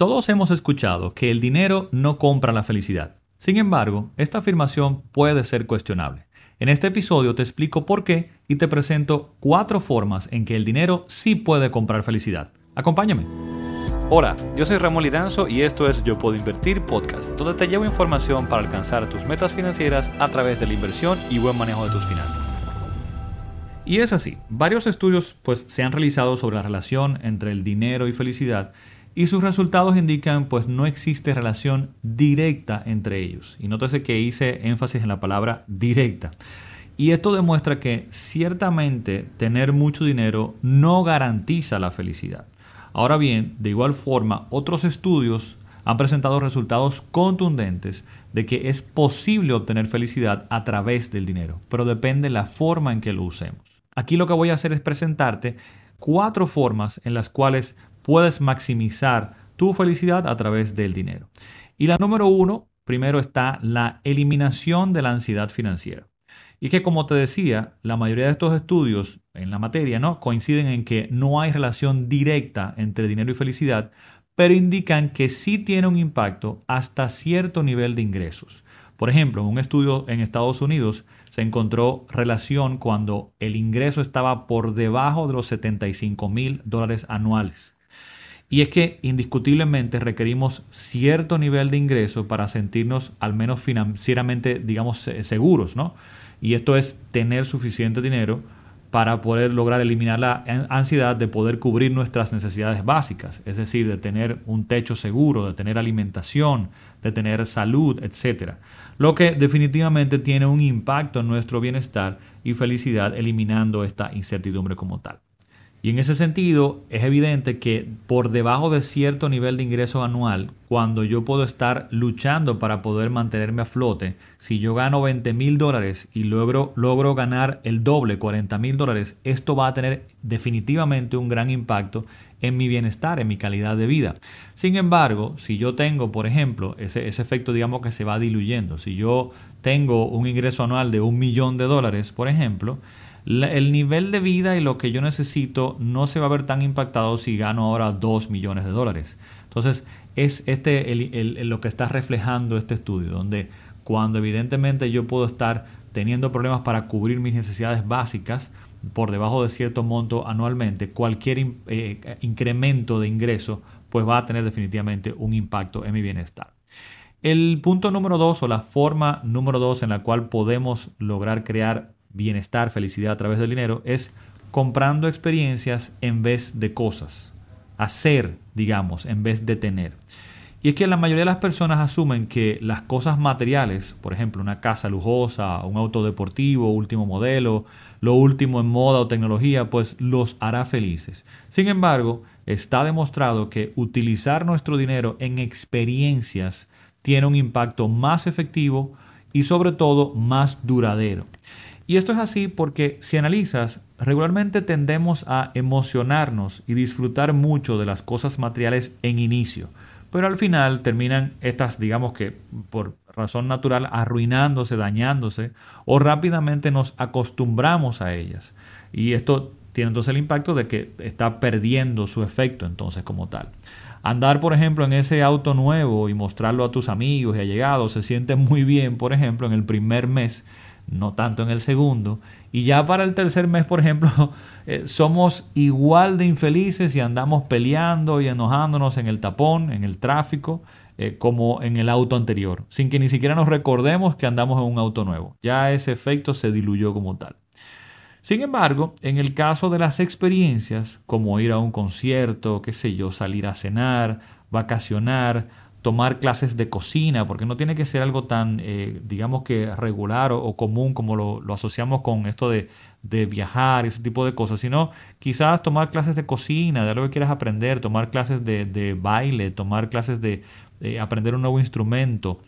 Todos hemos escuchado que el dinero no compra la felicidad. Sin embargo, esta afirmación puede ser cuestionable. En este episodio te explico por qué y te presento cuatro formas en que el dinero sí puede comprar felicidad. Acompáñame. Hola, yo soy Ramón Liranzo y esto es Yo Puedo Invertir Podcast, donde te llevo información para alcanzar tus metas financieras a través de la inversión y buen manejo de tus finanzas. Y es así, varios estudios pues, se han realizado sobre la relación entre el dinero y felicidad y sus resultados indican pues no existe relación directa entre ellos. Y nótese que hice énfasis en la palabra directa. Y esto demuestra que ciertamente tener mucho dinero no garantiza la felicidad. Ahora bien, de igual forma, otros estudios han presentado resultados contundentes de que es posible obtener felicidad a través del dinero, pero depende de la forma en que lo usemos. Aquí lo que voy a hacer es presentarte cuatro formas en las cuales puedes maximizar tu felicidad a través del dinero. Y la número uno, primero está la eliminación de la ansiedad financiera. Y que como te decía, la mayoría de estos estudios en la materia ¿no? coinciden en que no hay relación directa entre dinero y felicidad, pero indican que sí tiene un impacto hasta cierto nivel de ingresos. Por ejemplo, en un estudio en Estados Unidos se encontró relación cuando el ingreso estaba por debajo de los 75 mil dólares anuales. Y es que indiscutiblemente requerimos cierto nivel de ingreso para sentirnos al menos financieramente, digamos, seguros, ¿no? Y esto es tener suficiente dinero para poder lograr eliminar la ansiedad de poder cubrir nuestras necesidades básicas, es decir, de tener un techo seguro, de tener alimentación, de tener salud, etc. Lo que definitivamente tiene un impacto en nuestro bienestar y felicidad eliminando esta incertidumbre como tal. Y en ese sentido, es evidente que por debajo de cierto nivel de ingreso anual, cuando yo puedo estar luchando para poder mantenerme a flote, si yo gano 20 mil dólares y logro, logro ganar el doble, 40 mil dólares, esto va a tener definitivamente un gran impacto en mi bienestar, en mi calidad de vida. Sin embargo, si yo tengo, por ejemplo, ese, ese efecto, digamos que se va diluyendo, si yo tengo un ingreso anual de un millón de dólares, por ejemplo, el nivel de vida y lo que yo necesito no se va a ver tan impactado si gano ahora 2 millones de dólares. Entonces, es este lo que está reflejando este estudio, donde cuando evidentemente yo puedo estar teniendo problemas para cubrir mis necesidades básicas por debajo de cierto monto anualmente, cualquier eh, incremento de ingreso pues va a tener definitivamente un impacto en mi bienestar. El punto número dos o la forma número dos en la cual podemos lograr crear bienestar, felicidad a través del dinero es comprando experiencias en vez de cosas. Hacer, digamos, en vez de tener. Y es que la mayoría de las personas asumen que las cosas materiales, por ejemplo, una casa lujosa, un auto deportivo, último modelo, lo último en moda o tecnología, pues los hará felices. Sin embargo, está demostrado que utilizar nuestro dinero en experiencias tiene un impacto más efectivo y sobre todo más duradero. Y esto es así porque si analizas, regularmente tendemos a emocionarnos y disfrutar mucho de las cosas materiales en inicio, pero al final terminan estas, digamos que por razón natural, arruinándose, dañándose, o rápidamente nos acostumbramos a ellas. Y esto tiene entonces el impacto de que está perdiendo su efecto entonces como tal. Andar, por ejemplo, en ese auto nuevo y mostrarlo a tus amigos y allegados se siente muy bien, por ejemplo, en el primer mes, no tanto en el segundo. Y ya para el tercer mes, por ejemplo, eh, somos igual de infelices y andamos peleando y enojándonos en el tapón, en el tráfico, eh, como en el auto anterior, sin que ni siquiera nos recordemos que andamos en un auto nuevo. Ya ese efecto se diluyó como tal. Sin embargo, en el caso de las experiencias, como ir a un concierto, qué sé yo, salir a cenar, vacacionar, tomar clases de cocina, porque no tiene que ser algo tan, eh, digamos que regular o, común como lo, asociamos con esto de, viajar y ese tipo de cosas, sino quizás tomar clases de cocina, de algo que quieras aprender, tomar clases de, baile, tomar clases de aprender un nuevo instrumento,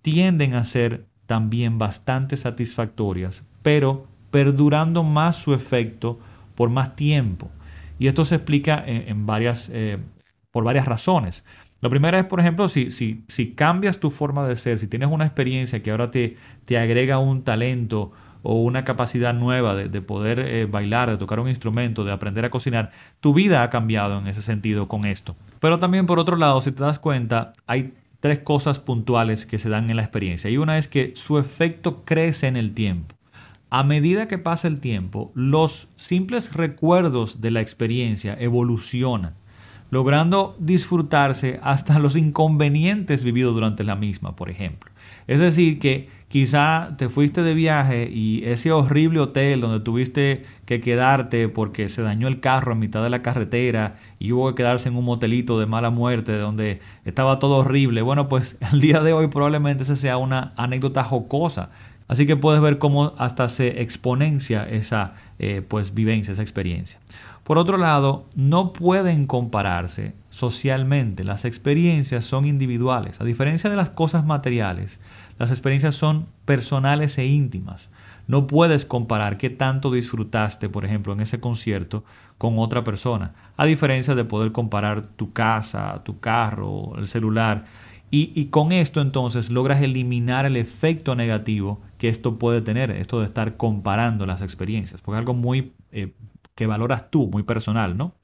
tienden a ser también bastante satisfactorias, pero perdurando más su efecto por más tiempo. Y esto se explica en, varias, eh, por varias razones. La primera es, por ejemplo, si, si cambias tu forma de ser, si tienes una experiencia que ahora te, te agrega un talento o una capacidad nueva de, poder eh, bailar, de tocar un instrumento, de aprender a cocinar, tu vida ha cambiado en ese sentido con esto. Pero también por otro lado, si te das cuenta, hay tres cosas puntuales que se dan en la experiencia. Y una es que su efecto crece en el tiempo. A medida que pasa el tiempo, los simples recuerdos de la experiencia evolucionan logrando disfrutarse hasta los inconvenientes vividos durante la misma, por ejemplo. Es decir, que quizá te fuiste de viaje y ese horrible hotel donde tuviste que quedarte porque se dañó el carro a mitad de la carretera y hubo que quedarse en un motelito de mala muerte donde estaba todo horrible, bueno, pues el día de hoy probablemente esa sea una anécdota jocosa. Así que puedes ver cómo hasta se exponencia esa eh, pues vivencia, esa experiencia. Por otro lado, no pueden compararse socialmente. Las experiencias son individuales. A diferencia de las cosas materiales, las experiencias son personales e íntimas. No puedes comparar qué tanto disfrutaste, por ejemplo, en ese concierto con otra persona. A diferencia de poder comparar tu casa, tu carro, el celular. Y, con esto entonces logras eliminar el efecto negativo que esto puede tener, esto de estar comparando las experiencias, porque es algo muy eh, que valoras tú, muy personal, ¿no?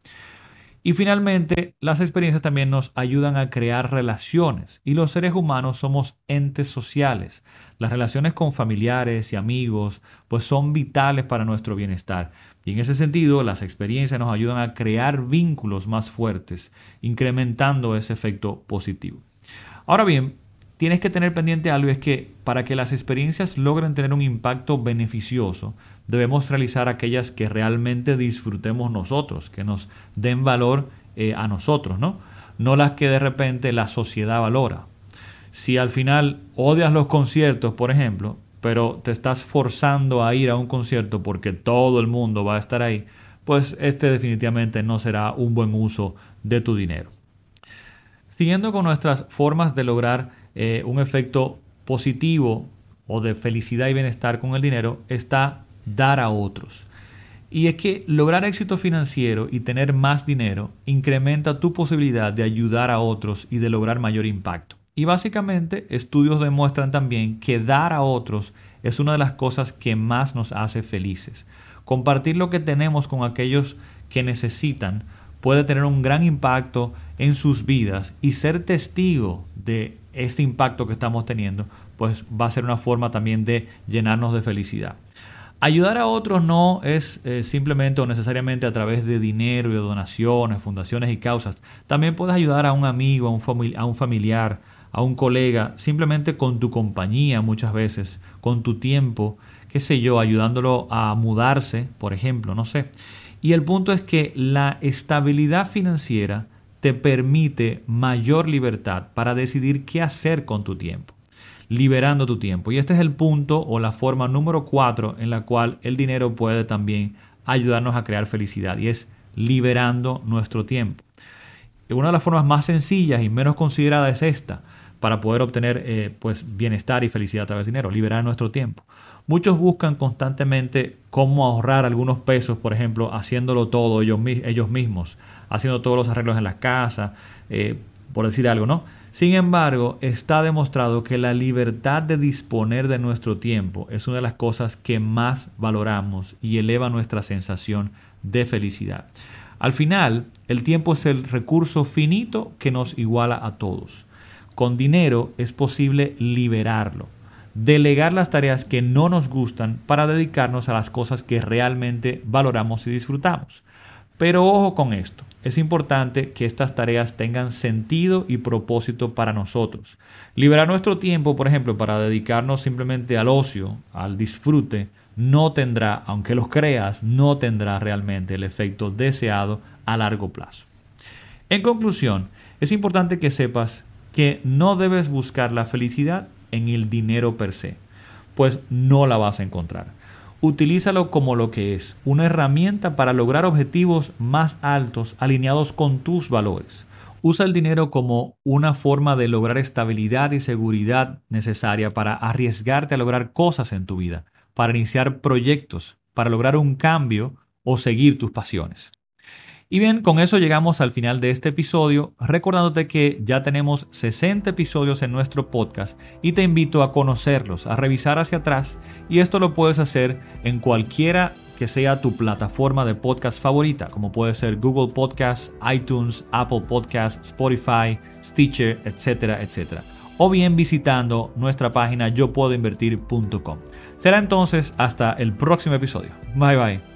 Y finalmente, las experiencias también nos ayudan a crear relaciones y los seres humanos somos entes sociales. Las relaciones con familiares y amigos pues son vitales para nuestro bienestar. Y en ese sentido, las experiencias nos ayudan a crear vínculos más fuertes, incrementando ese efecto positivo. Ahora bien, tienes que tener pendiente algo, es que para que las experiencias logren tener un impacto beneficioso, debemos realizar aquellas que realmente disfrutemos nosotros, que nos den valor eh, a nosotros, ¿no? No las que de repente la sociedad valora. Si al final odias los conciertos, por ejemplo, pero te estás forzando a ir a un concierto porque todo el mundo va a estar ahí, pues este definitivamente no será un buen uso de tu dinero. Siguiendo con nuestras formas de lograr eh, un efecto positivo o de felicidad y bienestar con el dinero, está dar a otros. Y es que lograr éxito financiero y tener más dinero incrementa tu posibilidad de ayudar a otros y de lograr mayor impacto. Y básicamente estudios demuestran también que dar a otros es una de las cosas que más nos hace felices. Compartir lo que tenemos con aquellos que necesitan puede tener un gran impacto en sus vidas y ser testigo de este impacto que estamos teniendo, pues va a ser una forma también de llenarnos de felicidad. Ayudar a otros no es eh, simplemente o necesariamente a través de dinero y donaciones, fundaciones y causas. También puedes ayudar a un amigo, a un familiar, a un colega, simplemente con tu compañía muchas veces, con tu tiempo, qué sé yo, ayudándolo a mudarse, por ejemplo, no sé. Y el punto es que la estabilidad financiera te permite mayor libertad para decidir qué hacer con tu tiempo liberando tu tiempo. Y este es el punto o la forma número cuatro en la cual el dinero puede también ayudarnos a crear felicidad y es liberando nuestro tiempo. Una de las formas más sencillas y menos consideradas es esta para poder obtener eh, pues bienestar y felicidad a través del dinero, liberar nuestro tiempo. Muchos buscan constantemente cómo ahorrar algunos pesos, por ejemplo, haciéndolo todo ellos, ellos mismos, haciendo todos los arreglos en la casa, eh, por decir algo, ¿no? Sin embargo, está demostrado que la libertad de disponer de nuestro tiempo es una de las cosas que más valoramos y eleva nuestra sensación de felicidad. Al final, el tiempo es el recurso finito que nos iguala a todos. Con dinero es posible liberarlo, delegar las tareas que no nos gustan para dedicarnos a las cosas que realmente valoramos y disfrutamos. Pero ojo con esto, es importante que estas tareas tengan sentido y propósito para nosotros. Liberar nuestro tiempo, por ejemplo, para dedicarnos simplemente al ocio, al disfrute, no tendrá, aunque los creas, no tendrá realmente el efecto deseado a largo plazo. En conclusión, es importante que sepas que no debes buscar la felicidad en el dinero per se, pues no la vas a encontrar utilízalo como lo que es, una herramienta para lograr objetivos más altos alineados con tus valores. Usa el dinero como una forma de lograr estabilidad y seguridad necesaria para arriesgarte a lograr cosas en tu vida, para iniciar proyectos, para lograr un cambio o seguir tus pasiones. Y bien, con eso llegamos al final de este episodio, recordándote que ya tenemos 60 episodios en nuestro podcast y te invito a conocerlos, a revisar hacia atrás y esto lo puedes hacer en cualquiera que sea tu plataforma de podcast favorita, como puede ser Google Podcasts, iTunes, Apple Podcasts, Spotify, Stitcher, etcétera, etcétera. O bien visitando nuestra página yo puedo. Será entonces hasta el próximo episodio. Bye bye.